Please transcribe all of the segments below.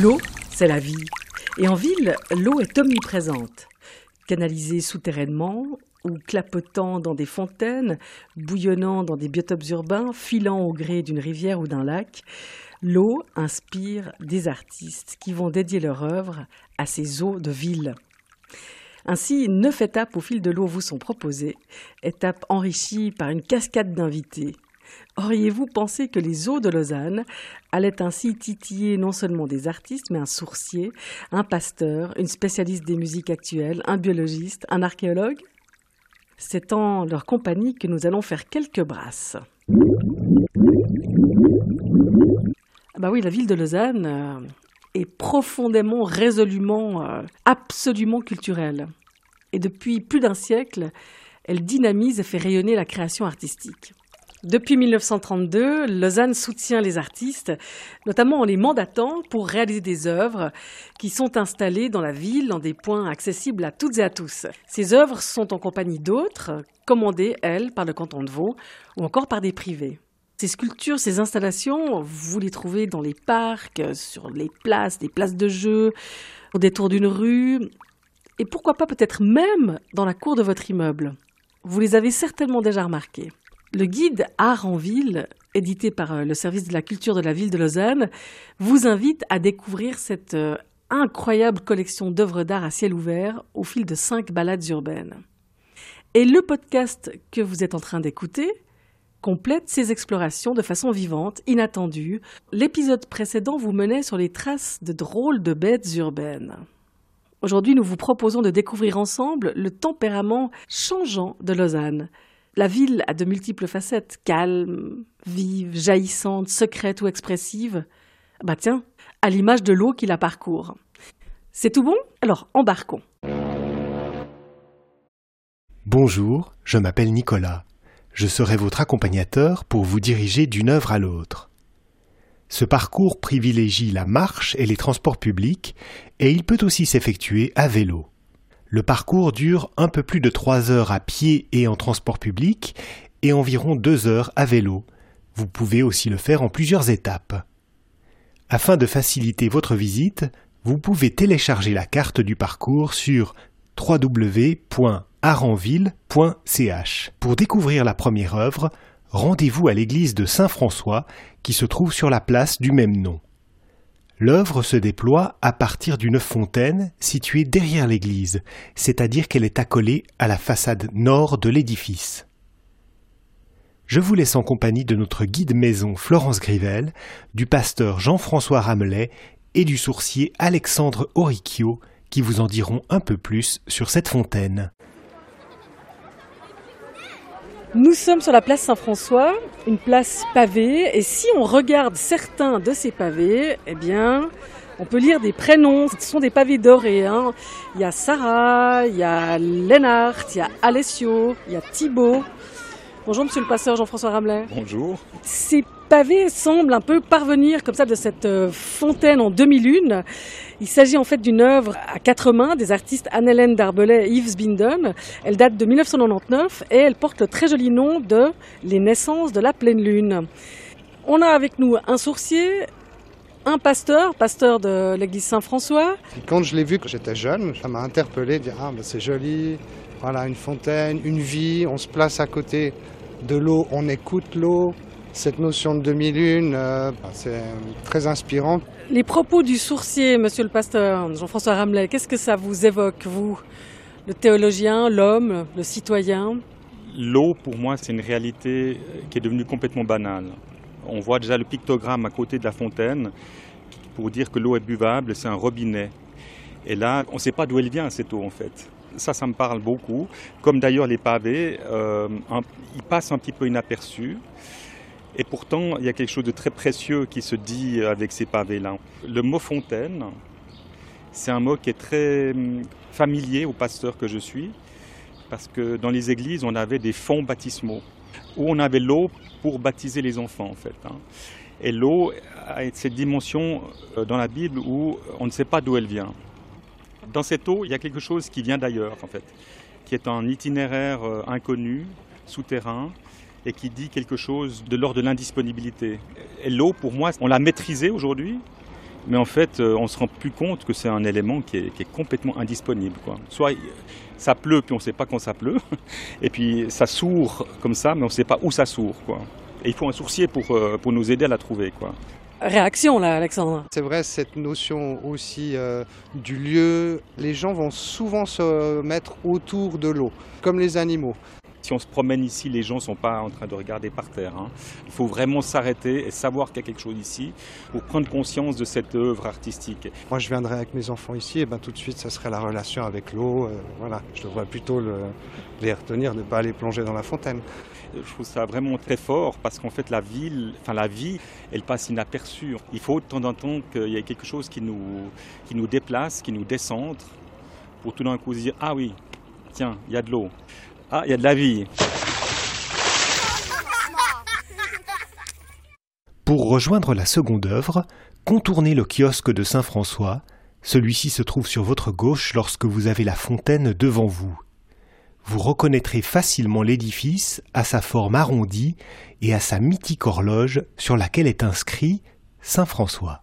L'eau, c'est la vie. Et en ville, l'eau est omniprésente. Canalisée souterrainement ou clapotant dans des fontaines, bouillonnant dans des biotopes urbains, filant au gré d'une rivière ou d'un lac, l'eau inspire des artistes qui vont dédier leur œuvre à ces eaux de ville. Ainsi, neuf étapes au fil de l'eau vous sont proposées, étapes enrichies par une cascade d'invités. Auriez-vous pensé que les eaux de Lausanne allaient ainsi titiller non seulement des artistes, mais un sourcier, un pasteur, une spécialiste des musiques actuelles, un biologiste, un archéologue? C'est en leur compagnie que nous allons faire quelques brasses. Ah bah oui, la ville de Lausanne euh, est profondément, résolument, euh, absolument culturelle. Et depuis plus d'un siècle, elle dynamise et fait rayonner la création artistique. Depuis 1932, Lausanne soutient les artistes, notamment en les mandatant pour réaliser des œuvres qui sont installées dans la ville dans des points accessibles à toutes et à tous. Ces œuvres sont en compagnie d'autres, commandées, elles, par le canton de Vaud ou encore par des privés. Ces sculptures, ces installations, vous les trouvez dans les parcs, sur les places, des places de jeu, au détour d'une rue, et pourquoi pas peut-être même dans la cour de votre immeuble. Vous les avez certainement déjà remarquées. Le guide Art en ville, édité par euh, le service de la culture de la ville de Lausanne, vous invite à découvrir cette euh, incroyable collection d'œuvres d'art à ciel ouvert au fil de cinq balades urbaines. Et le podcast que vous êtes en train d'écouter complète ces explorations de façon vivante, inattendue. L'épisode précédent vous menait sur les traces de drôles de bêtes urbaines. Aujourd'hui, nous vous proposons de découvrir ensemble le tempérament changeant de Lausanne. La ville a de multiples facettes, calme, vive, jaillissante, secrète ou expressive. Bah tiens, à l'image de l'eau qui la parcourt. C'est tout bon? Alors embarquons. Bonjour, je m'appelle Nicolas. Je serai votre accompagnateur pour vous diriger d'une œuvre à l'autre. Ce parcours privilégie la marche et les transports publics et il peut aussi s'effectuer à vélo. Le parcours dure un peu plus de trois heures à pied et en transport public et environ deux heures à vélo. Vous pouvez aussi le faire en plusieurs étapes. Afin de faciliter votre visite, vous pouvez télécharger la carte du parcours sur www.aranville.ch. Pour découvrir la première œuvre, rendez-vous à l'église de Saint-François qui se trouve sur la place du même nom. L'œuvre se déploie à partir d'une fontaine située derrière l'église, c'est-à-dire qu'elle est accolée à la façade nord de l'édifice. Je vous laisse en compagnie de notre guide maison Florence Grivel, du pasteur Jean-François Ramelet et du sourcier Alexandre Oricchio qui vous en diront un peu plus sur cette fontaine. Nous sommes sur la place Saint-François, une place pavée, et si on regarde certains de ces pavés, eh bien, on peut lire des prénoms. Ce sont des pavés dorés. Hein. Il y a Sarah, il y a Lennart, il y a Alessio, il y a Thibault. Bonjour Monsieur le pasteur Jean-François Ramelet. Bonjour. Ces pavés semblent un peu parvenir comme ça de cette euh, fontaine en demi-lune. Il s'agit en fait d'une œuvre à quatre mains des artistes Anne-Hélène Darbelay et Yves Binden. Elle date de 1999 et elle porte le très joli nom de Les naissances de la pleine lune. On a avec nous un sourcier, un pasteur, pasteur de l'église Saint-François. Quand je l'ai vu quand j'étais jeune, ça m'a interpellé, dire ah ben c'est joli, voilà une fontaine, une vie, on se place à côté de l'eau, on écoute l'eau. Cette notion de demi-lune, euh, c'est très inspirant. Les propos du sourcier, monsieur le pasteur Jean-François Ramelet, qu'est-ce que ça vous évoque, vous Le théologien, l'homme, le citoyen? L'eau, pour moi, c'est une réalité qui est devenue complètement banale. On voit déjà le pictogramme à côté de la fontaine pour dire que l'eau est buvable, c'est un robinet. Et là, on ne sait pas d'où elle vient, cette eau, en fait. Ça, ça me parle beaucoup. Comme d'ailleurs les pavés, euh, ils passent un petit peu inaperçus. Et pourtant, il y a quelque chose de très précieux qui se dit avec ces pavés-là. Le mot fontaine, c'est un mot qui est très hum, familier au pasteur que je suis, parce que dans les églises, on avait des fonds baptismaux, où on avait l'eau pour baptiser les enfants, en fait. Hein. Et l'eau a cette dimension euh, dans la Bible où on ne sait pas d'où elle vient. Dans cette eau, il y a quelque chose qui vient d'ailleurs, en fait, qui est un itinéraire euh, inconnu, souterrain, et qui dit quelque chose de l'ordre de l'indisponibilité. Et l'eau, pour moi, on l'a maîtrisée aujourd'hui, Mais en fait, euh, on se rend plus compte que c'est un élément qui est, complètement indisponible. Soit ça pleut, puis on ne sait pas quand ça pleut, et puis ça sourd comme ça, mais on ne sait pas où ça sourd. Et il faut un sourcier pour, euh, pour nous aider à la trouver. Quoi. Réaction là, Alexandre. C'est vrai, cette notion aussi euh, du lieu, les gens vont souvent se mettre autour de l'eau, comme les animaux. Si on se promène ici, les gens ne sont pas en train de regarder par terre. Hein. Il faut vraiment s'arrêter et savoir qu'il y a quelque chose ici pour prendre conscience de cette œuvre artistique. Moi, je viendrai avec mes enfants ici, et ben tout de suite, ça serait la relation avec l'eau. Euh, voilà, je devrais plutôt les retenir de ne pas aller plonger dans la fontaine. Je trouve ça vraiment très fort parce qu'en fait la ville, enfin la vie, elle passe inaperçue. Il faut de temps en temps qu'il y ait quelque chose qui nous, qui nous déplace, qui nous décentre, pour tout d'un coup se dire ah oui, tiens, il y a de l'eau. Ah, il y a de la vie. Pour rejoindre la seconde œuvre, contournez le kiosque de Saint-François. Celui-ci se trouve sur votre gauche lorsque vous avez la fontaine devant vous. Vous reconnaîtrez facilement l'édifice à sa forme arrondie et à sa mythique horloge sur laquelle est inscrit Saint-François.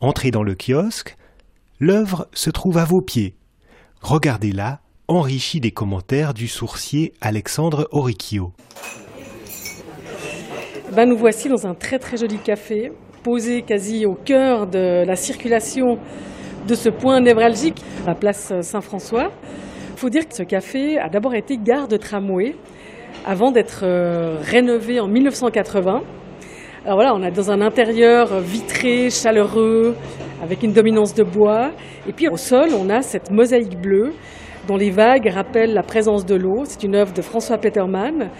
Entrez dans le kiosque, l'œuvre se trouve à vos pieds. Regardez-la enrichi des commentaires du sourcier Alexandre Oricchio. Ben nous voici dans un très très joli café, posé quasi au cœur de la circulation de ce point névralgique, la place Saint-François. Il faut dire que ce café a d'abord été gare de tramway avant d'être euh, rénové en 1980. Alors voilà, on est dans un intérieur vitré, chaleureux, avec une dominance de bois. Et puis au sol, on a cette mosaïque bleue dont les vagues rappellent la présence de l'eau. C'est une œuvre de François Petermann.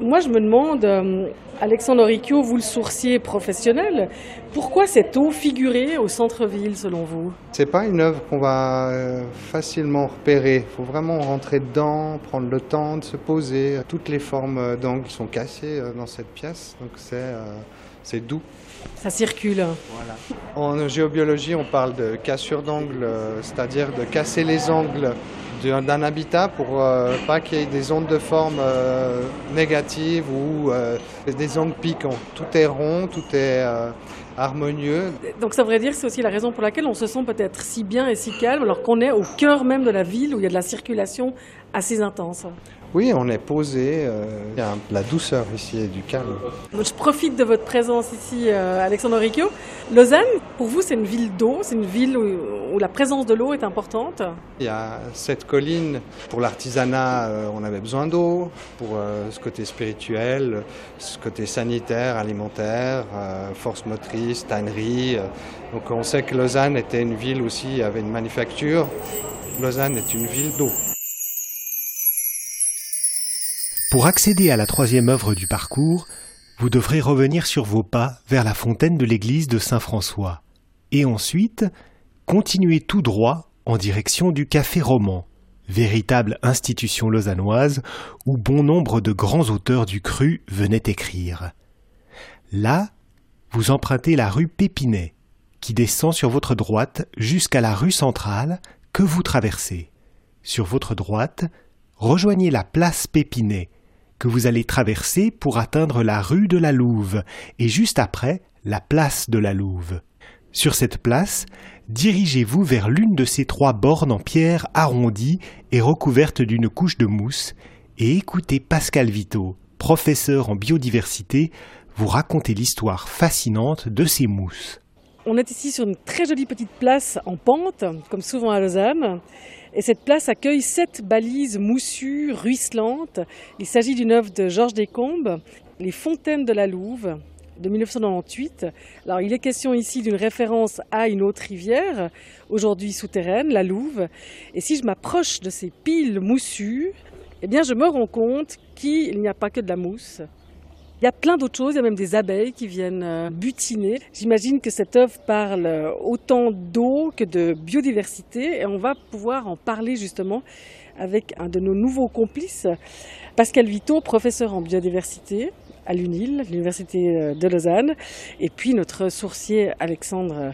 Moi, je me demande, euh, Alexandre Riccio, vous le sourcier professionnel, pourquoi cette eau figurée au centre-ville, selon vous? C'est pas une œuvre qu'on va euh, facilement repérer. Il faut vraiment rentrer dedans, prendre le temps de se poser. Toutes les formes d'angles sont cassées euh, dans cette pièce, donc c'est doux. Ça circule. En géobiologie, on parle de cassure d'angle, c'est-à-dire de casser les angles d'un habitat pour euh, pas qu'il y ait des ondes de forme euh, négatives ou euh, des angles piquants. Tout est rond, tout est harmonieux. Donc ça voudrait dire que c'est aussi la raison pour laquelle on se sent peut-être si bien et si calme alors qu'on est au cœur même de la ville où il y a de la circulation assez intense. Oui, on est posé, euh, il y a la douceur ici et du calme. Je profite de votre présence ici, euh, Alexandre Riccio. Lausanne, pour vous, c'est une ville d'eau, c'est une ville où, la présence de l'eau est importante Il y a cette colline, pour l'artisanat, euh, on avait besoin d'eau, pour ce côté spirituel, ce côté sanitaire, alimentaire, force motrice, tannerie. donc on sait que Lausanne était une ville aussi, avait une manufacture. Lausanne est une ville d'eau. Pour accéder à la troisième œuvre du parcours, vous devrez revenir sur vos pas vers la fontaine de l'église de Saint-François, et ensuite continuer tout droit en direction du Café Roman, véritable institution lausannoise où bon nombre de grands auteurs du cru venaient écrire. Là, vous empruntez la rue Pépinet, qui descend sur votre droite jusqu'à la rue centrale que vous traversez. Sur votre droite, rejoignez la place Pépinet, que vous allez traverser pour atteindre la rue de la Louve et juste après la place de la Louve. Sur cette place, dirigez-vous vers l'une de ces trois bornes en pierre arrondies et recouvertes d'une couche de mousse et écoutez Pascal Vito, professeur en biodiversité, vous raconter l'histoire fascinante de ces mousses. On est ici sur une très jolie petite place en pente, comme souvent à Lausanne. Et cette place accueille sept balises moussues, ruisselantes. Il s'agit d'une œuvre de Georges Descombes, Les Fontaines de la Louve, de 1998. Alors, il est question ici d'une référence à une autre rivière, aujourd'hui souterraine, la Louve. Et si je m'approche de ces piles moussues, eh bien, je me rends compte qu'il n'y a pas que de la mousse. Il y a plein d'autres choses, il y a même des abeilles qui viennent euh, butiner. J'imagine que cette œuvre parle euh, autant d'eau que de biodiversité et on va pouvoir en parler justement avec un de nos nouveaux complices, Pascal Vito, professeur en biodiversité à l'UNIL, l'Université euh, de Lausanne, et puis notre sourcier Alexandre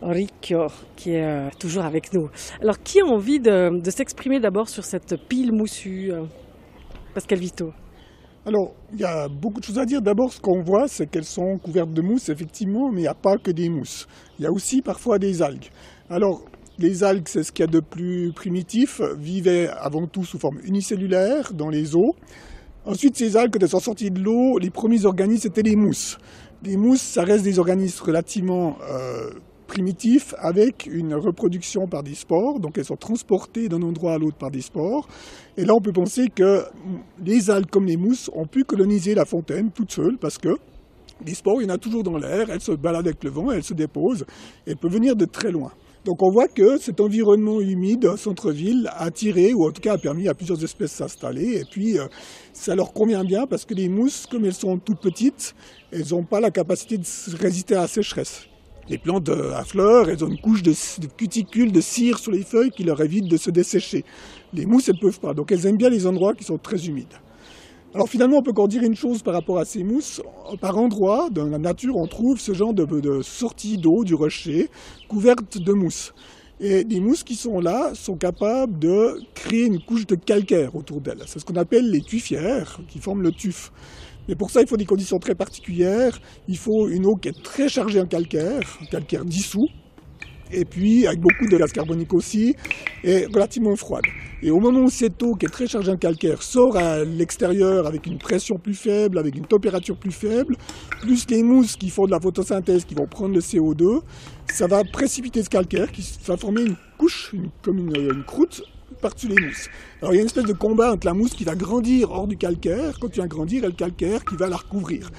Riccio, qui est toujours avec nous. Alors, qui a envie de, de s'exprimer d'abord sur cette pile moussue Pascal Vito Alors, il y a beaucoup de choses à dire. D'abord, ce qu'on voit, c'est qu'elles sont couvertes de mousse, effectivement, mais il n'y a pas que des mousses. Il y a aussi parfois des algues. Alors, les algues, c'est ce qu'il y a de plus primitif, vivaient avant tout sous forme unicellulaire dans les eaux. Ensuite, ces algues, quand elles sont sorties de l'eau, les premiers organismes, c'était les mousses. Les mousses, ça reste des organismes relativement euh, primitifs avec une reproduction par des spores, donc elles sont transportées d'un endroit à l'autre par des spores. Et là, on peut penser que les algues comme les mousses ont pu coloniser la fontaine toutes seules parce que les spores, il y en a toujours dans l'air, elles se baladent avec le vent, elles se déposent, et peuvent venir de très loin. Donc on voit que cet environnement humide, centre-ville, a attiré, ou en tout cas a permis à plusieurs espèces s'installer. Et puis euh, ça leur convient bien parce que les mousses, comme elles sont toutes petites, elles n'ont pas la capacité de résister à la sécheresse. Les plantes à fleurs, elles ont une couche de, cuticules, de cire sur les feuilles qui leur évite de se dessécher. Les mousses, elles ne peuvent pas. Donc elles aiment bien les endroits qui sont très humides. Alors finalement, on peut encore dire une chose par rapport à ces mousses. Par endroits, dans la nature, on trouve ce genre de, de sorties d'eau du rocher couvertes de mousse. Et les mousses qui sont là sont capables de créer une couche de calcaire autour d'elles. C'est ce qu'on appelle les tufières, qui forment le tuf. Mais pour ça, il faut des conditions très particulières. Il faut une eau qui est très chargée en calcaire, calcaire dissous, et puis avec beaucoup de gaz carbonique aussi, et relativement froide. Et au moment où cette eau qui est très chargée en calcaire sort à l'extérieur avec une pression plus faible, avec une température plus faible, plus les mousses qui font de la photosynthèse, qui vont prendre le CO2, ça va précipiter ce calcaire qui va former une couche, comme une croûte par-dessus les mousses. Alors il y a une espèce de combat entre la mousse qui va grandir hors du calcaire, quand tu vas grandir, et le calcaire qui va la recouvrir.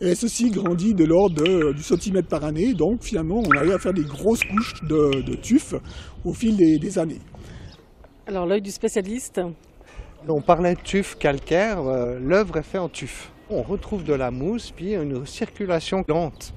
Et ceci grandit de l'ordre du centimètre par année, donc finalement on arrive à faire des grosses couches de, de tuf au fil des, années. Alors l'œil du spécialiste On parlait de tuf calcaire, euh, l'œuvre est faite en tuf. On retrouve de la mousse, puis une circulation lente,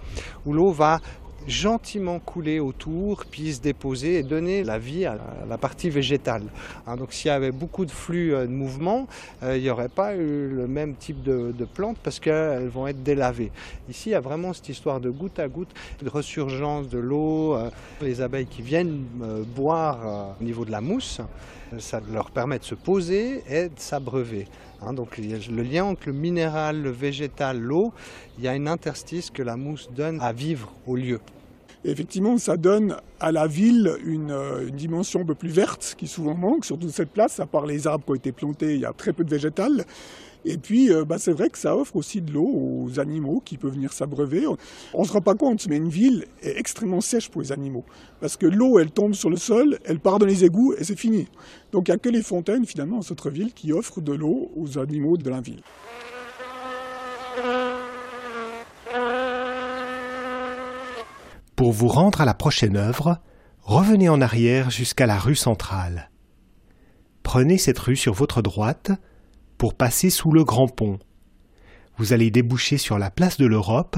où l'eau va gentiment couler autour, puis se déposer et donner la vie à la partie végétale. Hein, donc s'il y avait beaucoup de flux euh, de mouvement, euh, il n'y aurait pas eu le même type de, plantes parce qu'elles vont être délavées. Ici, il y a vraiment cette histoire de goutte à goutte, de resurgence de l'eau, euh, les abeilles qui viennent boire au niveau de la mousse ça leur permet de se poser et de s'abreuver. Hein. donc le lien entre le minéral, le végétal, l'eau, il y a une interstice que la mousse donne à vivre au lieu. Effectivement, ça donne à la ville une, euh, une, dimension un peu plus verte qui souvent manque, surtout cette place, à part les arbres qui ont été plantés, il y a très peu de végétal. Et puis, euh, bah, c'est vrai que ça offre aussi de l'eau aux animaux qui peuvent venir s'abreuver. On ne se rend pas compte, mais une ville est extrêmement sèche pour les animaux. Parce que l'eau, elle tombe sur le sol, elle part dans les égouts et c'est fini. Donc il n'y a que les fontaines, finalement, en cette ville qui offrent de l'eau aux animaux de la ville. Pour vous rendre à la prochaine œuvre, revenez en arrière jusqu'à la rue centrale. Prenez cette rue sur votre droite, pour passer sous le grand pont. Vous allez déboucher sur la place de l'Europe,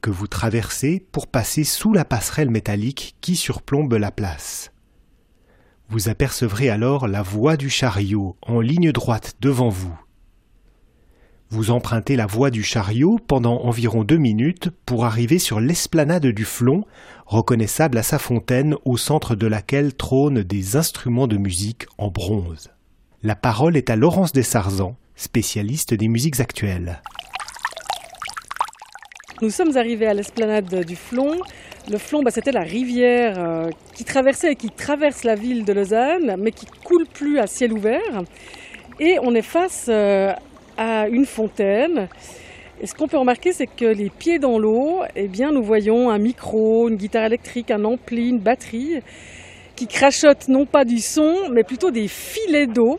que vous traversez pour passer sous la passerelle métallique qui surplombe la place. Vous apercevrez alors la voie du chariot en ligne droite devant vous. Vous empruntez la voie du chariot pendant environ deux minutes pour arriver sur l'esplanade du Flon, reconnaissable à sa fontaine au centre de laquelle trônent des instruments de musique en bronze. La parole est à Laurence Dessarzan, spécialiste des musiques actuelles. Nous sommes arrivés à l'esplanade du Flon. Le Flon, bah, c'était la rivière euh, qui traversait et qui traverse la ville de Lausanne, mais qui coule plus à ciel ouvert. Et on est face euh, à une fontaine. Et ce qu'on peut remarquer, c'est que les pieds dans l'eau, eh bien, nous voyons un micro, une guitare électrique, un ampli, une batterie, qui crachotent non pas du son, mais plutôt des filets d'eau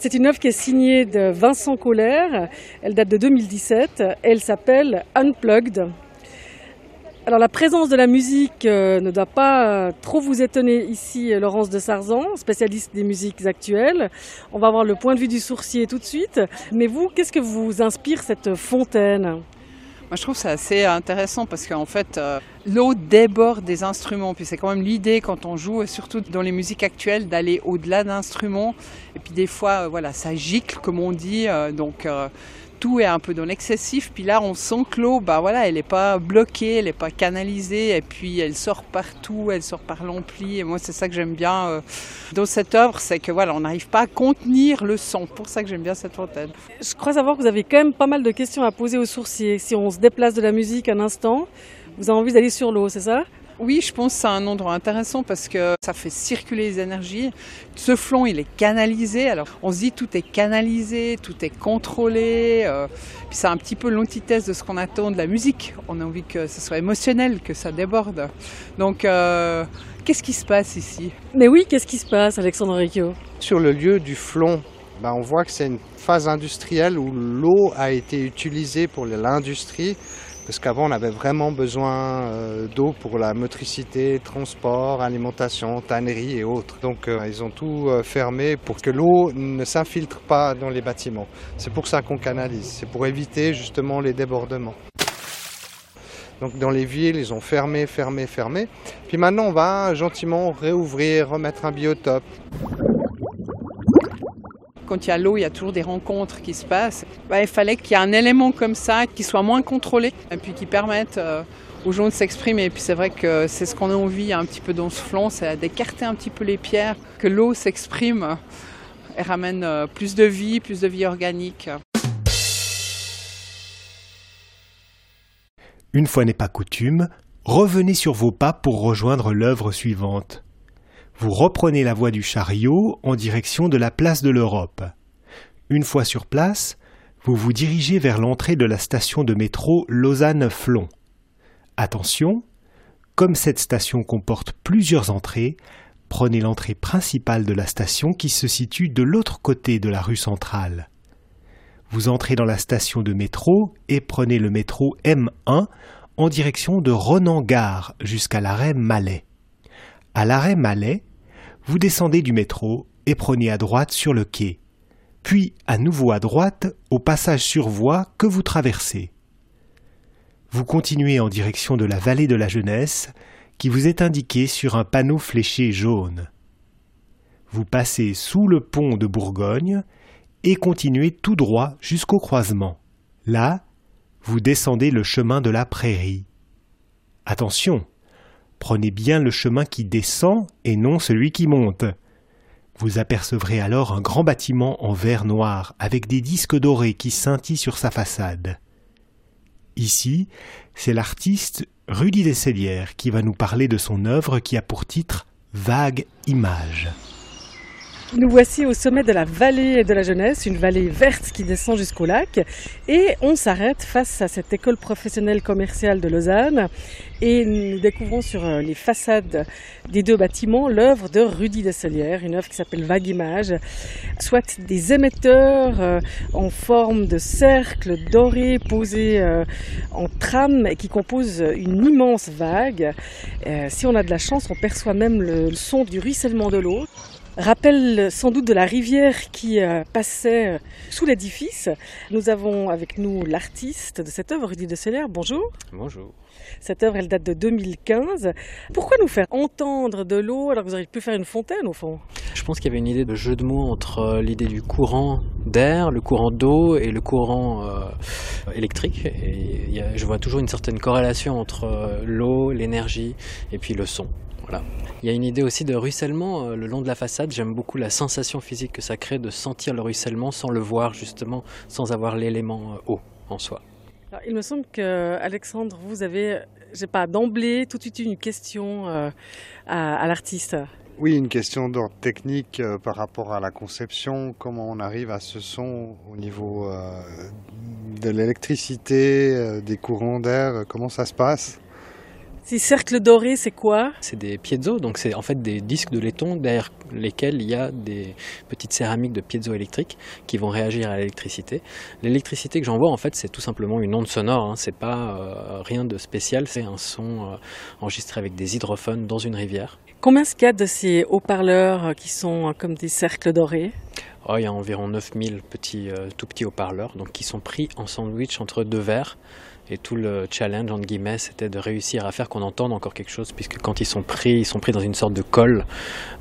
c'est une œuvre qui est signée de Vincent Colère. Elle date de 2017. Elle s'appelle Unplugged. Alors la présence de la musique euh, ne doit pas euh, trop vous étonner ici, Laurence de Sarzan, spécialiste des musiques actuelles. On va voir le point de vue du sourcier tout de suite. Mais vous, qu'est-ce que vous inspire cette fontaine? Moi, je trouve ça assez intéressant parce qu'en fait, euh, l'eau déborde des instruments. Puis c'est quand même l'idée quand on joue, surtout dans les musiques actuelles, d'aller au-delà d'instruments. Et puis des fois, euh, voilà, ça gicle, comme on dit. Euh, donc tout est un peu dans l'excessif. Puis là, on l'eau, bah voilà, elle n'est pas bloquée, elle n'est pas canalisée, et puis elle sort partout, elle sort par l'ampli. Et moi, c'est ça que j'aime bien euh, dans cette œuvre, c'est que voilà, on n'arrive pas à contenir le son. Pour ça que j'aime bien cette fontaine. Je crois savoir que vous avez quand même pas mal de questions à poser aux sourciers. Si on se déplace de la musique un instant, vous avez envie d'aller sur l'eau, c'est ça? Oui, je pense que c'est un endroit intéressant parce que ça fait circuler les énergies. Ce flon, il est canalisé. Alors, on se dit tout est canalisé, tout est contrôlé. Euh, puis c'est un petit peu l'antithèse de ce qu'on attend de la musique. On a envie que ce soit émotionnel, que ça déborde. Donc, euh, qu'est-ce qui se passe ici? Mais oui, qu'est-ce qui se passe, Alexandre Riccio? Sur le lieu du flon, ben, on voit que c'est une phase industrielle où l'eau a été utilisée pour l'industrie parce qu'avant on avait vraiment besoin euh, d'eau pour la motricité, transport, alimentation, tannerie et autres. Donc euh, ils ont tout euh, fermé pour que l'eau ne s'infiltre pas dans les bâtiments. C'est pour ça qu'on canalise, c'est pour éviter justement les débordements. Donc dans les villes, ils ont fermé, fermé, fermé. Puis maintenant, on va gentiment réouvrir, remettre un biotope quand il y a l'eau, il y a toujours des rencontres qui se passent. Il fallait qu'il y ait un élément comme ça qui soit moins contrôlé et puis qui permette euh, aux gens de s'exprimer. Et puis c'est vrai que c'est ce qu'on a envie un petit peu dans ce flanc, c'est d'écarter un petit peu les pierres, que l'eau s'exprime et ramène euh, plus de vie, plus de vie organique. Une fois n'est pas coutume, revenez sur vos pas pour rejoindre l'œuvre suivante. Vous reprenez la voie du chariot en direction de la place de l'Europe. Une fois sur place, vous vous dirigez vers l'entrée de la station de métro Lausanne-Flon. Attention, comme cette station comporte plusieurs entrées, prenez l'entrée principale de la station qui se situe de l'autre côté de la rue centrale. Vous entrez dans la station de métro et prenez le métro M1 en direction de Renan-Gare jusqu'à l'arrêt Malais. À l'arrêt Malais, vous descendez du métro et prenez à droite sur le quai, puis à nouveau à droite au passage sur voie que vous traversez. Vous continuez en direction de la vallée de la jeunesse qui vous est indiquée sur un panneau fléché jaune. Vous passez sous le pont de Bourgogne et continuez tout droit jusqu'au croisement. Là, vous descendez le chemin de la prairie. Attention, Prenez bien le chemin qui descend et non celui qui monte. Vous apercevrez alors un grand bâtiment en verre noir avec des disques dorés qui scintillent sur sa façade. Ici, c'est l'artiste Rudy Desselière qui va nous parler de son œuvre qui a pour titre Vague image. Nous voici au sommet de la vallée de la jeunesse, une vallée verte qui descend jusqu'au lac. Et on s'arrête face à cette école professionnelle commerciale de Lausanne. Et nous découvrons sur euh, les façades des deux bâtiments l'œuvre de Rudy Desselière, une œuvre qui s'appelle Vague Image, soit des émetteurs euh, en forme de cercle doré posés euh, en trame qui composent une immense vague. Si on a de la chance, on perçoit même le son du ruissellement de l'eau rappelle sans doute de la rivière qui euh, passait euh, sous l'édifice. Nous avons avec nous l'artiste de cette œuvre, Rudy de Seller. Bonjour. Bonjour. Cette œuvre, elle date de 2015. Pourquoi nous faire entendre de l'eau alors que vous auriez pu faire une fontaine au fond? Je pense qu'il y avait une idée de jeu de mots entre euh, l'idée du courant d'air, le courant d'eau et le courant électrique. Et je vois toujours une certaine corrélation entre l'eau, l'énergie et puis le son. Il y a une idée aussi de ruissellement euh, le long de la façade. J'aime beaucoup la sensation physique que ça crée de sentir le ruissellement sans le voir justement, sans avoir l'élément euh, eau en soi. Il me semble que Alexandre, vous avez, j'ai pas d'emblée tout de suite une question euh, à, l'artiste. Oui, une question d'ordre technique par rapport à la conception, comment on arrive à ce son au niveau de l'électricité, des courants d'air, comment ça se passe? Ces cercles dorés, c'est quoi? C'est des piezo, donc c'est en fait des disques de laiton derrière lesquels il y a des petites céramiques de piezo électriques qui vont réagir à l'électricité. L'électricité que j'envoie, en fait, c'est tout simplement une onde sonore. Hein. C'est pas euh, rien de spécial. C'est un son euh, enregistré avec des hydrophones dans une rivière. Combien est-ce qu'il y a de ces haut-parleurs euh, qui sont comme des cercles dorés? Oh, il y a environ 9000 petits, tout petits haut-parleurs, donc qui sont pris en sandwich entre deux verres. Et tout le challenge, entre guillemets, c'était de réussir à faire qu'on entende encore quelque chose, puisque quand ils sont pris, ils sont pris dans une sorte de colle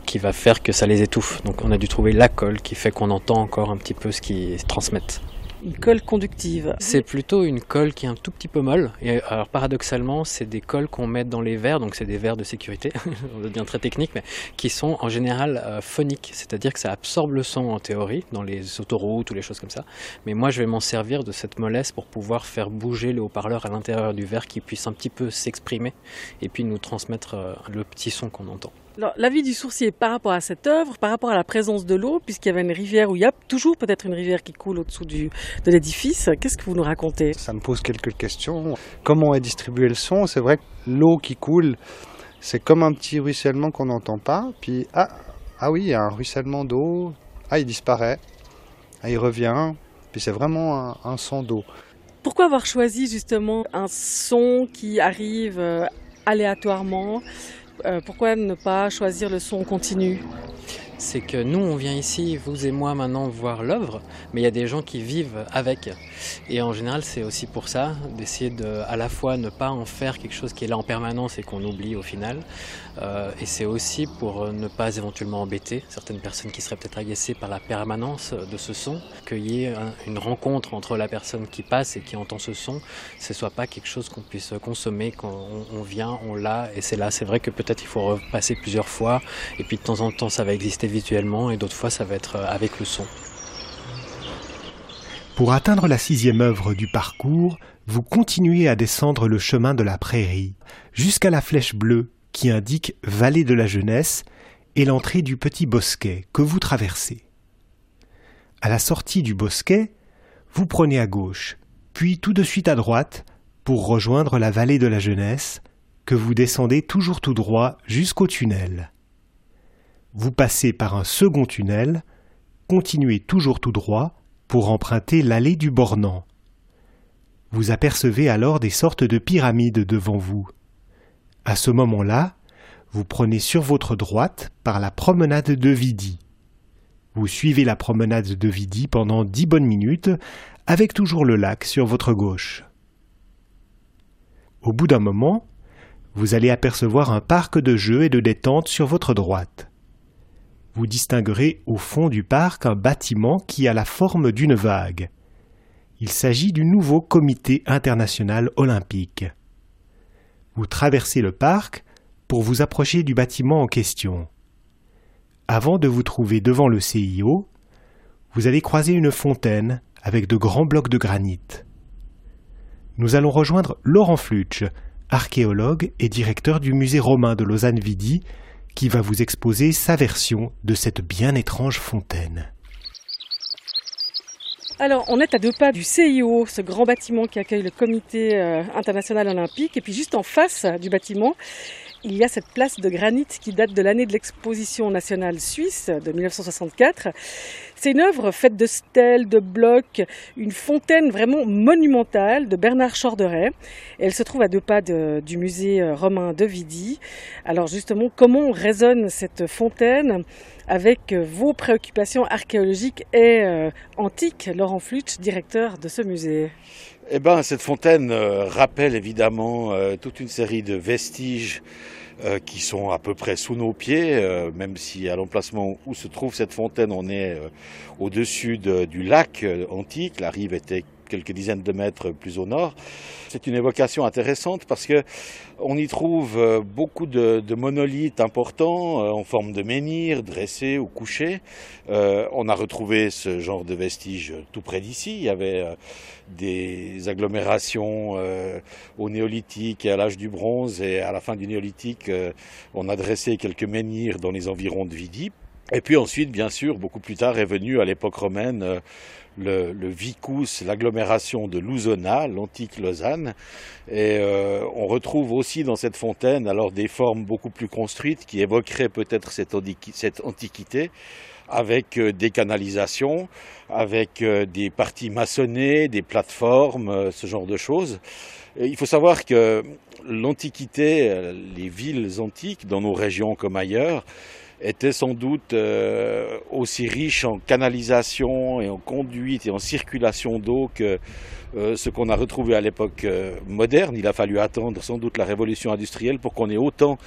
qui va faire que ça les étouffe. Donc on a dû trouver la colle qui fait qu'on entend encore un petit peu ce qu'ils transmettent. Une colle conductive. C'est plutôt une colle qui est un tout petit peu molle. Et alors paradoxalement, c'est des colles qu'on met dans les verres, donc c'est des verres de sécurité, on devient très technique, mais qui sont en général euh, phoniques, c'est-à-dire que ça absorbe le son en théorie dans les autoroutes ou les choses comme ça. Mais moi, je vais m'en servir de cette mollesse pour pouvoir faire bouger le haut-parleur à l'intérieur du verre, qui puisse un petit peu s'exprimer et puis nous transmettre euh, le petit son qu'on entend. L'avis du sourcier par rapport à cette œuvre, par rapport à la présence de l'eau, puisqu'il y avait une rivière où il y a toujours peut-être une rivière qui coule au-dessous de l'édifice, qu'est-ce que vous nous racontez? Ça me pose quelques questions. Comment est distribué le son? C'est vrai que l'eau qui coule, c'est comme un petit ruissellement qu'on n'entend pas. Puis, ah, ah oui, il y a un ruissellement d'eau. Ah, il disparaît. Ah, il revient. Puis c'est vraiment un, un son d'eau. Pourquoi avoir choisi justement un son qui arrive euh, aléatoirement? Pourquoi ne pas choisir le son continu? C'est que nous, on vient ici, vous et moi, maintenant voir l'œuvre, mais il y a des gens qui vivent avec. Et en général, c'est aussi pour ça, d'essayer de, à la fois, ne pas en faire quelque chose qui est là en permanence et qu'on oublie au final. Euh, et c'est aussi pour ne pas éventuellement embêter certaines personnes qui seraient peut-être agacées par la permanence de ce son, qu'il y ait une rencontre entre la personne qui passe et qui entend ce son, ce soit pas quelque chose qu'on puisse consommer quand on, vient, on l'a, et c'est là. C'est vrai que peut-être il faut repasser plusieurs fois, et puis de temps en temps, ça va exister visuellement et d'autres fois ça va être euh, avec le son. Pour atteindre la sixième œuvre du parcours, vous continuez à descendre le chemin de la prairie jusqu'à la flèche bleue qui indique Vallée de la Jeunesse et l'entrée du petit bosquet que vous traversez. À la sortie du bosquet, vous prenez à gauche, puis tout de suite à droite pour rejoindre la vallée de la Jeunesse que vous descendez toujours tout droit jusqu'au tunnel. Vous passez par un second tunnel, continuez toujours tout droit pour emprunter l'allée du Bornand. Vous apercevez alors des sortes de pyramides devant vous. À ce moment-là, vous prenez sur votre droite par la promenade de Vidi. Vous suivez la promenade de Vidi pendant dix bonnes minutes, avec toujours le lac sur votre gauche. Au bout d'un moment, vous allez apercevoir un parc de jeux et de détente sur votre droite vous distinguerez au fond du parc un bâtiment qui a la forme d'une vague. Il s'agit du nouveau Comité international olympique. Vous traversez le parc pour vous approcher du bâtiment en question. Avant de vous trouver devant le CIO, vous allez croiser une fontaine avec de grands blocs de granit. Nous allons rejoindre Laurent Flutsch, archéologue et directeur du musée romain de Lausanne-Vidi, qui va vous exposer sa version de cette bien étrange fontaine. Alors, on est à deux pas du CIO, ce grand bâtiment qui accueille le Comité euh, international olympique. Et puis, juste en face du bâtiment, il y a cette place de granit qui date de l'année de l'exposition nationale suisse de 1964. C'est une œuvre faite de stèles, de blocs, une fontaine vraiment monumentale de Bernard Chorderet. Elle se trouve à deux pas du musée euh, romain de Vidi. Alors justement, comment résonne cette fontaine avec euh, vos préoccupations archéologiques et euh, antiques, Laurent Flutsch, directeur de ce musée eh ben, cette fontaine euh, rappelle évidemment euh, toute une série de vestiges euh, qui sont à peu près sous nos pieds, même si à l'emplacement où se trouve cette fontaine, on est au-dessus du lac antique. La rive était quelques dizaines de mètres plus au nord. C'est une évocation intéressante parce que on y trouve euh, beaucoup de, monolithes importants euh, en forme de menhir, dressés ou couchés. Euh, on a retrouvé ce genre de vestiges tout près d'ici. Il y avait des agglomérations au néolithique et à l'âge du bronze et à la fin du néolithique, on a dressé quelques menhirs dans les environs de Vidi. Et puis ensuite, bien sûr, beaucoup plus tard est venu à l'époque romaine le, le vicus, l'agglomération de Lousona, l'antique Lausanne. Et euh, on retrouve aussi dans cette fontaine alors des formes beaucoup plus construites qui évoqueraient peut-être cette, cette, antiquité avec euh, des canalisations, avec euh, des parties maçonnées, des plateformes, ce genre de choses. il faut savoir que l'Antiquité, les villes antiques dans nos régions comme ailleurs, était sans doute euh, aussi riche en canalisation et en conduite et en circulation d'eau que euh, ce qu'on a retrouvé à l'époque euh, moderne. Il a fallu attendre sans doute la révolution industrielle pour qu'on ait autant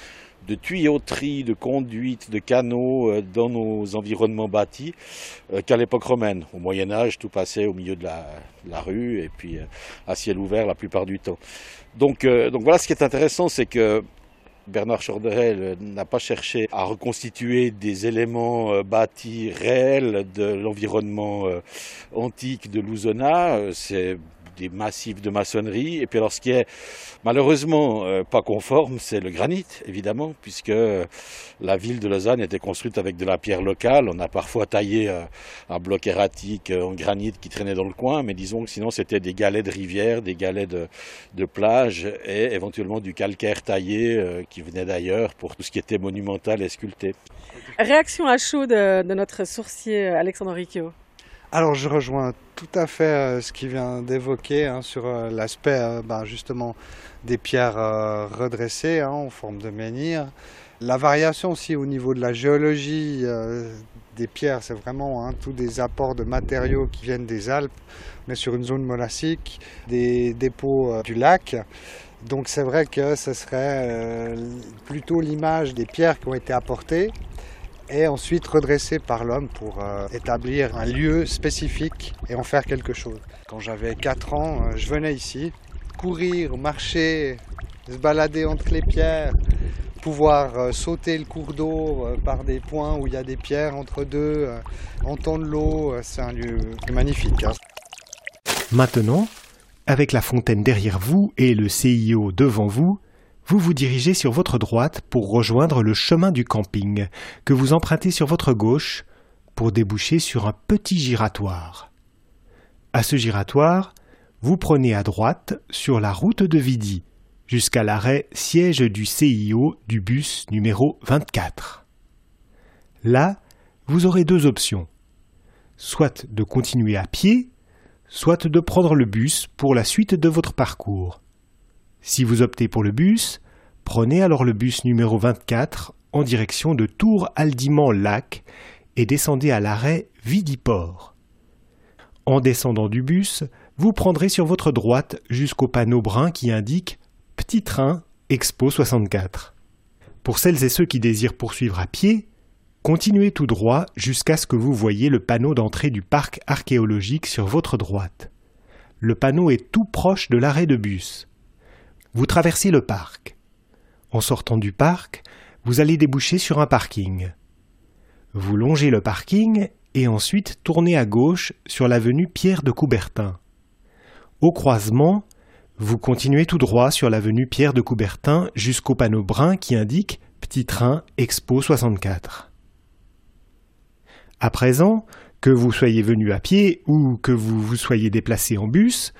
de tuyauterie, de conduite, de canaux euh, dans nos environnements bâtis euh, qu'à l'époque romaine. Au Moyen Âge, tout passait au milieu de la, rue et puis à ciel ouvert la plupart du temps. Donc, donc voilà, ce qui est intéressant, c'est que Bernard Chorderel n'a pas cherché à reconstituer des éléments bâtis réels de l'environnement antique de Lousona. C'est des massifs de maçonnerie. Et puis alors ce qui est malheureusement euh, pas conforme, c'est le granit, évidemment, puisque la ville de Lausanne était construite avec de la pierre locale. On a parfois taillé euh, un bloc erratique euh, en granit qui traînait dans le coin, mais disons que sinon c'était des galets de rivière, des galets de, de plage et éventuellement du calcaire taillé qui venait d'ailleurs pour tout ce qui était monumental et sculpté. Réaction à chaud de, de notre sourcier Alexandre Riccio. Alors je rejoins tout à fait euh, ce qu'il vient d'évoquer hein, sur euh, l'aspect euh, ben, justement des pierres redressées hein, en forme de menhir. La variation aussi au niveau de la géologie des pierres, c'est vraiment hein, tous des apports de matériaux qui viennent des Alpes. Est sur une zone molassique, des dépôts du lac. Donc c'est vrai que ce serait plutôt l'image des pierres qui ont été apportées et ensuite redressé par l'homme pour euh, établir un lieu spécifique et en faire quelque chose. Quand j'avais 4 ans, euh, je venais ici, courir, marcher, se balader entre les pierres, pouvoir euh, sauter le cours d'eau par des points où il y a des pierres entre deux, entendre l'eau, c'est un lieu magnifique. Hein. Maintenant, avec la fontaine derrière vous et le CIO devant vous, vous vous dirigez sur votre droite pour rejoindre le chemin du camping, que vous empruntez sur votre gauche pour déboucher sur un petit giratoire. À ce giratoire, vous prenez à droite sur la route de Vidi jusqu'à l'arrêt siège du CIO du bus numéro 24. Là, vous aurez deux options soit de continuer à pied, soit de prendre le bus pour la suite de votre parcours. Si vous optez pour le bus, prenez alors le bus numéro 24 en direction de Tours-Aldiment-Lac et descendez à l'arrêt Vidiport. En descendant du bus, vous prendrez sur votre droite jusqu'au panneau brun qui indique Petit train Expo 64. Pour celles et ceux qui désirent poursuivre à pied, continuez tout droit jusqu'à ce que vous voyez le panneau d'entrée du parc archéologique sur votre droite. Le panneau est tout proche de l'arrêt de bus. Vous traversez le parc. En sortant du parc, vous allez déboucher sur un parking. Vous longez le parking et ensuite tournez à gauche sur l'avenue Pierre de Coubertin. Au croisement, vous continuez tout droit sur l'avenue Pierre de Coubertin jusqu'au panneau brun qui indique Petit train Expo 64. À présent, que vous soyez venu à pied ou que vous vous soyez déplacé en bus,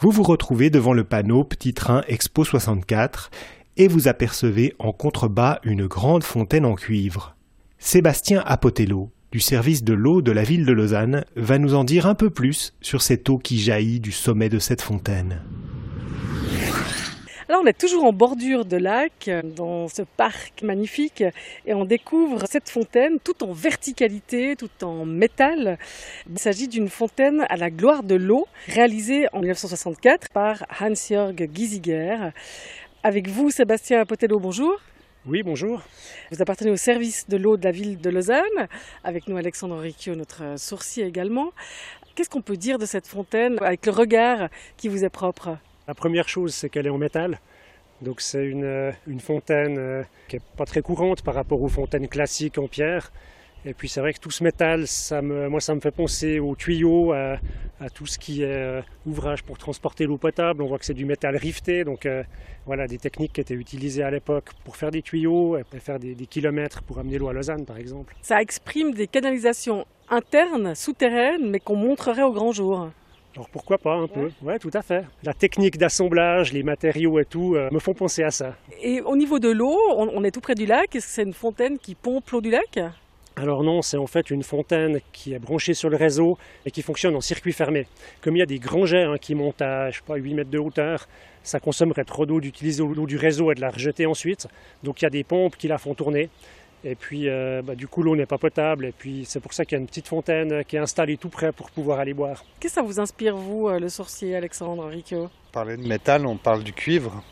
vous vous retrouvez devant le panneau Petit train Expo 64 et vous apercevez en contrebas une grande fontaine en cuivre. Sébastien Apotello, du service de l'eau de la ville de Lausanne, va nous en dire un peu plus sur cette eau qui jaillit du sommet de cette fontaine. Alors on est toujours en bordure de lac, dans ce parc magnifique, et on découvre cette fontaine tout en verticalité, tout en métal. Il s'agit d'une fontaine à la gloire de l'eau, réalisée en 1964 par Hans-Jörg Giesiger. Avec vous, Sébastien Potello, bonjour. Oui, bonjour. Vous appartenez au service de l'eau de la ville de Lausanne, avec nous Alexandre Riccio, notre sourcier également. Qu'est-ce qu'on peut dire de cette fontaine avec le regard qui vous est propre? La première chose, c'est qu'elle est en métal. Donc c'est une, euh, fontaine euh, qui n'est pas très courante par rapport aux fontaines classiques en pierre. Et puis c'est vrai que tout ce métal, ça me, moi ça me fait penser aux tuyaux, à, tout ce qui est euh, ouvrage pour transporter l'eau potable. On voit que c'est du métal rifté, donc voilà des techniques qui étaient utilisées à l'époque pour faire des tuyaux et faire des, des kilomètres pour amener l'eau à Lausanne par exemple. Ça exprime des canalisations internes, souterraines, mais qu'on montrerait au grand jour. Alors pourquoi pas un peu Ouais, tout à fait. La technique d'assemblage, les matériaux et tout euh, me font penser à ça. Et au niveau de l'eau, on, est tout près du lac. Est-ce que c'est une fontaine qui pompe l'eau du lac? Alors non, c'est en fait une fontaine qui est branchée sur le réseau et qui fonctionne en circuit fermé. Comme il y a des grands jets hein, qui montent à je sais pas, 8 mètres de hauteur, ça consommerait trop d'eau d'utiliser l'eau du réseau et de la rejeter ensuite. Donc il y a des pompes qui la font tourner. Et puis, euh, bah, du coup, l'eau n'est pas potable. Et puis, c'est pour ça qu'il y a une petite fontaine qui est installée tout près pour pouvoir aller boire. Qu'est-ce que ça vous inspire, vous, euh, le sourcier Alexandre Riccio Parler de métal, on parle du cuivre.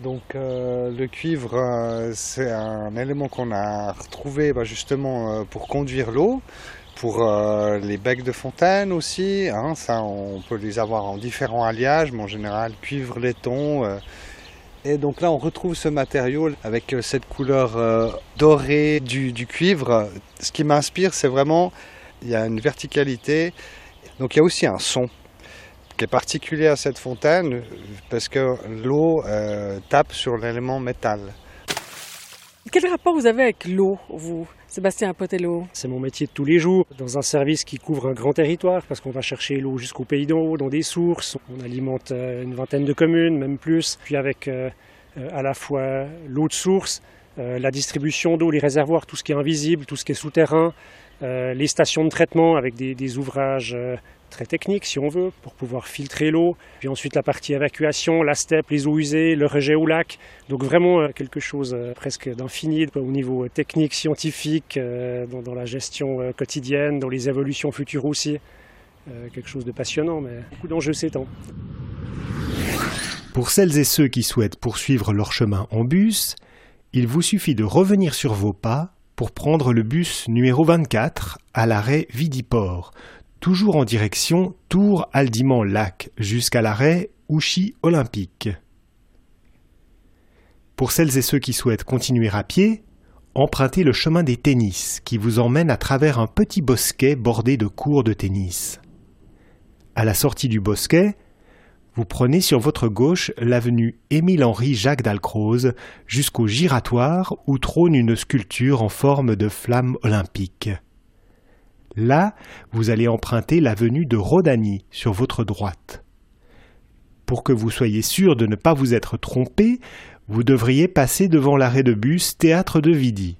Donc euh, le cuivre, euh, c'est un élément qu'on a retrouvé bah, justement euh, pour conduire l'eau, pour les becs de fontaine aussi. Hein. ça, on peut les avoir en différents alliages, mais en général cuivre, laiton. Et donc là, on retrouve ce matériau avec cette couleur dorée du, du, cuivre. Ce qui m'inspire, c'est vraiment, il y a une verticalité, donc il y a aussi un son qui est particulier à cette fontaine parce que l'eau euh, tape sur l'élément métal. Quel rapport vous avez avec l'eau, vous, Sébastien Apotello C'est mon métier de tous les jours, dans un service qui couvre un grand territoire, parce qu'on va chercher l'eau jusqu'au pays d'en haut, dans des sources. On alimente euh, une vingtaine de communes, même plus. Puis avec euh, à la fois l'eau de source, la distribution d'eau, les réservoirs, tout ce qui est invisible, tout ce qui est souterrain, les stations de traitement avec des ouvrages très technique si on veut pour pouvoir filtrer l'eau. Puis ensuite la partie évacuation, la steppe, les eaux usées, le rejet au lac. Donc vraiment euh, quelque chose euh, presque d'infini au niveau technique, scientifique, euh, dans, la gestion quotidienne, dans les évolutions futures aussi. quelque chose de passionnant, mais beaucoup d'enjeux s'étend. Pour celles et ceux qui souhaitent poursuivre leur chemin en bus, il vous suffit de revenir sur vos pas pour prendre le bus numéro 24 à l'arrêt Vidiport, toujours en direction Tours-Aldimant-Lac jusqu'à l'arrêt Ouchy Olympique. Pour celles et ceux qui souhaitent continuer à pied, empruntez le chemin des tennis qui vous emmène à travers un petit bosquet bordé de cours de tennis. À la sortie du bosquet, vous prenez sur votre gauche l'avenue Émile-Henri Jacques Dalcroze jusqu'au giratoire où trône une sculpture en forme de flamme olympique. Là, vous allez emprunter l'avenue de Rodani sur votre droite. Pour que vous soyez sûr de ne pas vous être trompé, vous devriez passer devant l'arrêt de bus Théâtre de Vidi.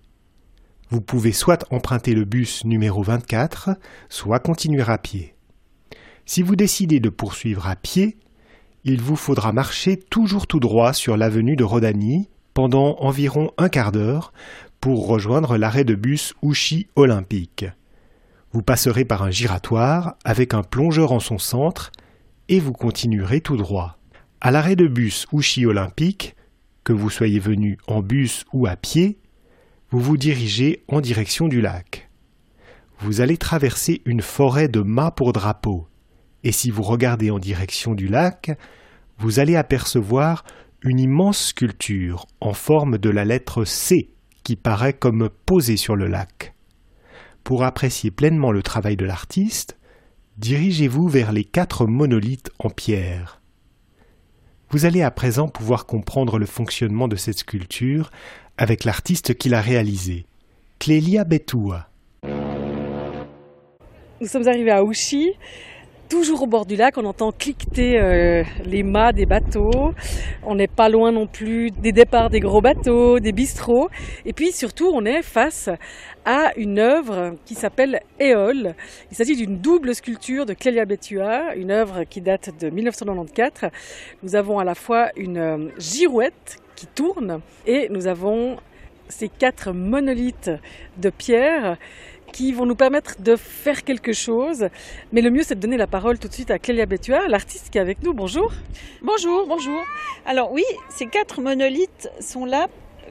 Vous pouvez soit emprunter le bus numéro 24, soit continuer à pied. Si vous décidez de poursuivre à pied, il vous faudra marcher toujours tout droit sur l'avenue de Rodani pendant environ un quart d'heure pour rejoindre l'arrêt de bus Ouchy Olympique. Vous passerez par un giratoire avec un plongeur en son centre et vous continuerez tout droit. À l'arrêt de bus Ouchy Olympique, que vous soyez venu en bus ou à pied, vous vous dirigez en direction du lac. Vous allez traverser une forêt de mâts pour drapeaux, et si vous regardez en direction du lac, vous allez apercevoir une immense sculpture en forme de la lettre C qui paraît comme posée sur le lac. Pour apprécier pleinement le travail de l'artiste, dirigez-vous vers les quatre monolithes en pierre. Vous allez à présent pouvoir comprendre le fonctionnement de cette sculpture avec l'artiste qui l'a réalisée, Clélia Betoua. Nous sommes arrivés à Ouchy, toujours au bord du lac, on entend cliqueter euh, les mâts des bateaux. On n'est pas loin non plus des départs des gros bateaux, des bistrots. Et puis surtout, on est face à une œuvre qui s'appelle Éole. Il s'agit d'une double sculpture de Clélia Betua, une œuvre qui date de 1994. Nous avons à la fois une euh, girouette qui tourne et nous avons ces quatre monolithes de pierre qui vont nous permettre de faire quelque chose. Mais le mieux, c'est de donner la parole tout de suite à Clélia Betua, l'artiste qui est avec nous. Bonjour. Bonjour, bonjour. Alors oui, ces quatre monolithes sont là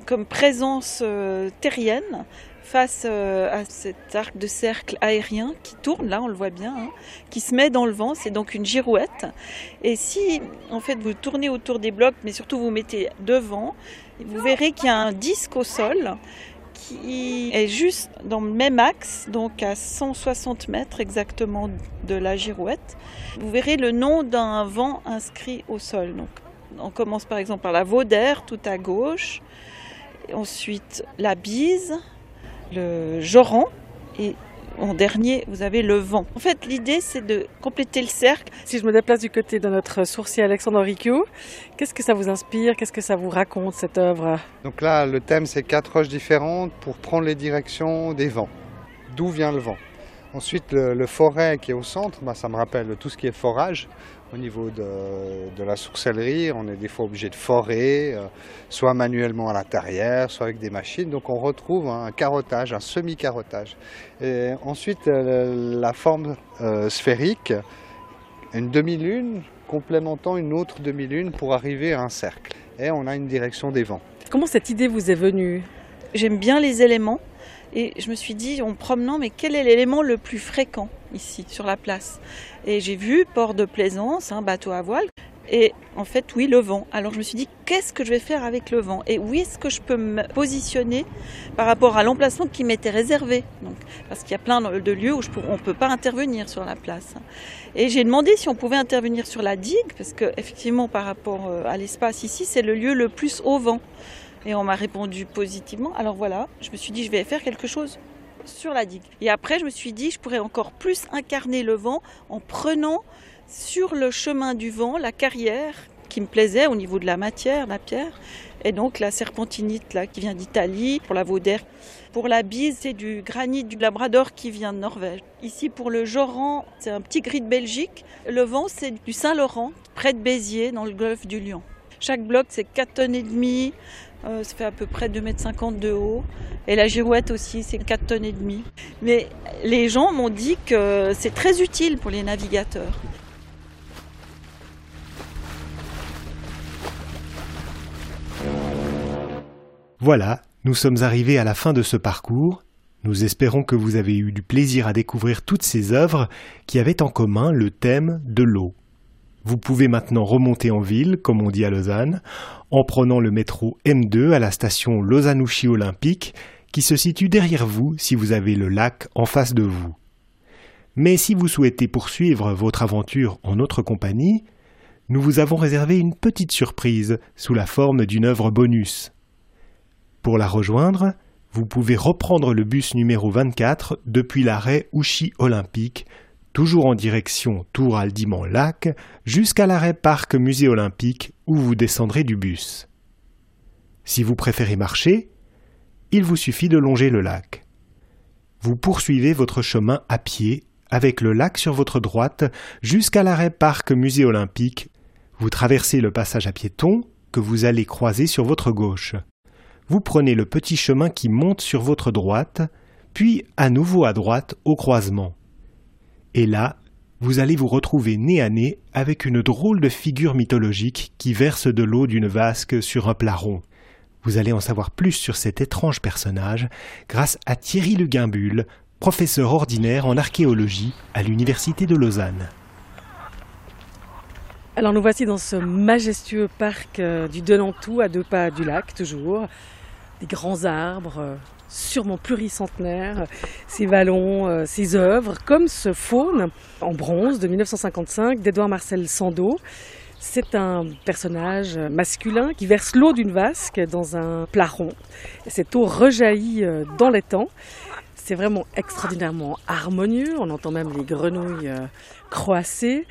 comme présence euh, terrienne face euh, à cet arc de cercle aérien qui tourne, là on le voit bien, hein, qui se met dans le vent, c'est donc une girouette. Et si en fait vous tournez autour des blocs, mais surtout vous mettez devant, vous verrez qu'il y a un disque au sol qui est juste dans le même axe, donc à 160 mètres exactement de la girouette. Vous verrez le nom d'un vent inscrit au sol. On commence par exemple par la Vaudère tout à gauche, ensuite la Bise, le Joran et en dernier, vous avez le vent. En fait, l'idée, c'est de compléter le cercle. Si je me déplace du côté de notre sourcier Alexandre Riccio, qu'est-ce que ça vous inspire? Qu'est-ce que ça vous raconte, cette œuvre? Donc là, le thème, c'est quatre roches différentes pour prendre les directions des vents. D'où vient le vent? Ensuite, le, forêt qui est au centre, bah, ça me rappelle tout ce qui est forage. Au niveau de, la sourcellerie, on est des fois obligé de forer, euh, soit manuellement à l'intérieur, soit avec des machines. Donc on retrouve un carottage, un semi-carottage. Et ensuite, euh, la forme euh, sphérique, une demi-lune complémentant une autre demi-lune pour arriver à un cercle. et on a une direction des vents. Comment cette idée vous est venue? J'aime bien les éléments et je me suis dit en promenant, mais quel est l'élément le plus fréquent? Ici sur la place Et j'ai vu port de plaisance, un bateau à voile. Et en fait, oui, le vent. Alors je me suis dit, qu'est-ce que je vais faire avec le vent? Et où est-ce que je peux me positionner par rapport à l'emplacement qui m'était réservé? Donc, Parce qu'il y a plein de lieux où on ne peut pas intervenir sur la place. Et j'ai demandé si on pouvait intervenir sur la digue, parce que effectivement, par rapport euh, à l'espace ici, c'est le lieu le plus au vent. Et on m'a répondu positivement. Alors voilà, je me suis dit, je vais faire quelque chose sur la digue. Et après, je me suis dit, je pourrais encore plus incarner le vent en prenant sur le chemin du vent la carrière qui me plaisait au niveau de la matière, la pierre. Et donc la serpentinite là, qui vient d'Italie, pour la Vaudère. Pour la bise, c'est du granit du Labrador qui vient de Norvège. Ici, pour le Joran, c'est un petit gris de Belgique. Le vent, c'est du Saint-Laurent, près de Béziers, dans le golfe du Lion. Chaque bloc, c'est 4 tonnes et demie. Euh, ça fait à peu près 2,50 m de haut. Et la girouette aussi, c'est 4 tonnes et demie. Mais les gens m'ont dit que c'est très utile pour les navigateurs. Voilà, nous sommes arrivés à la fin de ce parcours. Nous espérons que vous avez eu du plaisir à découvrir toutes ces œuvres qui avaient en commun le thème de l'eau. Vous pouvez maintenant remonter en ville, comme on dit à Lausanne, en prenant le métro M2 à la station Lausanne-Ouchy Olympique, qui se situe derrière vous si vous avez le lac en face de vous. Mais si vous souhaitez poursuivre votre aventure en notre compagnie, nous vous avons réservé une petite surprise sous la forme d'une œuvre bonus. Pour la rejoindre, vous pouvez reprendre le bus numéro 24 depuis l'arrêt Ouchy Olympique, toujours en direction Tour Aldimant Lac, jusqu'à l'arrêt Parc Musée Olympique où vous descendrez du bus. Si vous préférez marcher, il vous suffit de longer le lac. Vous poursuivez votre chemin à pied avec le lac sur votre droite jusqu'à l'arrêt Parc Musée Olympique. Vous traversez le passage à piétons que vous allez croiser sur votre gauche vous prenez le petit chemin qui monte sur votre droite, puis à nouveau à droite au croisement. Et là, vous allez vous retrouver nez à nez avec une drôle de figure mythologique qui verse de l'eau d'une vasque sur un plat rond. Vous allez en savoir plus sur cet étrange personnage grâce à Thierry Le Guimbul, professeur ordinaire en archéologie à l'Université de Lausanne. Alors nous voici dans ce majestueux parc euh, du Denantou à deux pas du lac toujours des grands arbres, euh, sûrement pluricentenaires, ces vallons, euh, ces œuvres, comme ce faune en bronze de 1955 d'Edouard Marcel Sando. C'est un personnage masculin qui verse l'eau d'une vasque dans un plat. Cette eau rejaillit euh, dans temps. C'est vraiment extraordinairement harmonieux. On entend même les grenouilles croasser.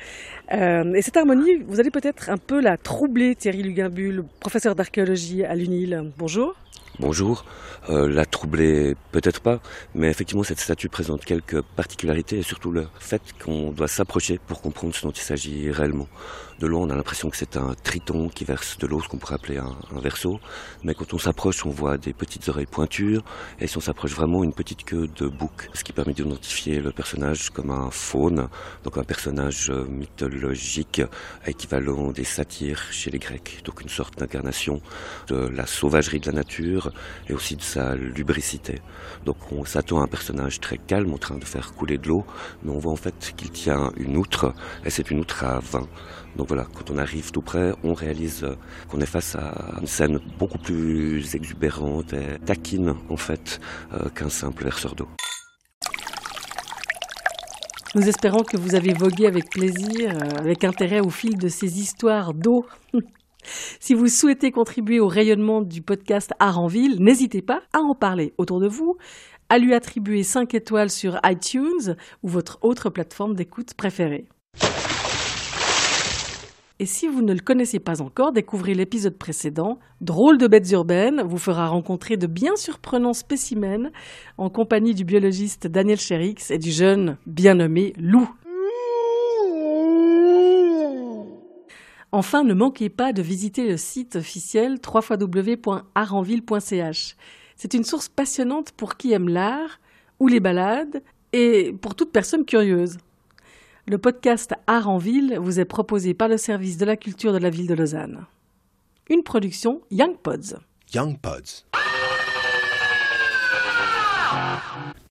et cette harmonie, vous allez peut-être un peu la troubler, Thierry Luguimbul, professeur d'archéologie à l'UNIL. Bonjour. Bonjour. Euh, la troubler, peut-être pas, mais effectivement, cette statue présente quelques particularités et surtout le fait qu'on doit s'approcher pour comprendre ce dont il s'agit réellement. De loin, on a l'impression que c'est un triton qui verse de l'eau, ce qu'on pourrait appeler un, verso, mais quand on s'approche, on voit des petites oreilles pointures, et si on s'approche vraiment, une petite queue de bouc, ce qui permet d'identifier le personnage comme un faune, donc un personnage mythologique équivalent des satyres chez les Grecs, donc une sorte d'incarnation de la sauvagerie de la nature et aussi de sa lubricité. Donc on s'attend à un personnage très calme en train de faire couler de l'eau, mais on voit en fait qu'il tient une outre, et c'est une outre à vin. Donc voilà, quand on arrive tout près, on réalise euh, qu'on est face à une scène beaucoup plus exubérante et taquine en fait euh, qu'un simple verseur d'eau. Nous espérons que vous avez vogué avec plaisir, euh, avec intérêt au fil de ces histoires d'eau. Si vous souhaitez contribuer au rayonnement du podcast Art en Ville, n'hésitez pas à en parler autour de vous, à lui attribuer 5 étoiles sur iTunes ou votre autre plateforme d'écoute préférée. Et si vous ne le connaissez pas encore, découvrez l'épisode précédent. Drôle de bêtes urbaines vous fera rencontrer de bien surprenants spécimens en compagnie du biologiste Daniel Cherix et du jeune bien nommé Lou. Enfin, ne manquez pas de visiter le site officiel www.aranville.ch. C'est une source passionnante pour qui aime l'art ou les balades et pour toute personne curieuse. Le podcast Art en ville vous est proposé par le service de la culture de la ville de Lausanne. une production Young Pods. Pods.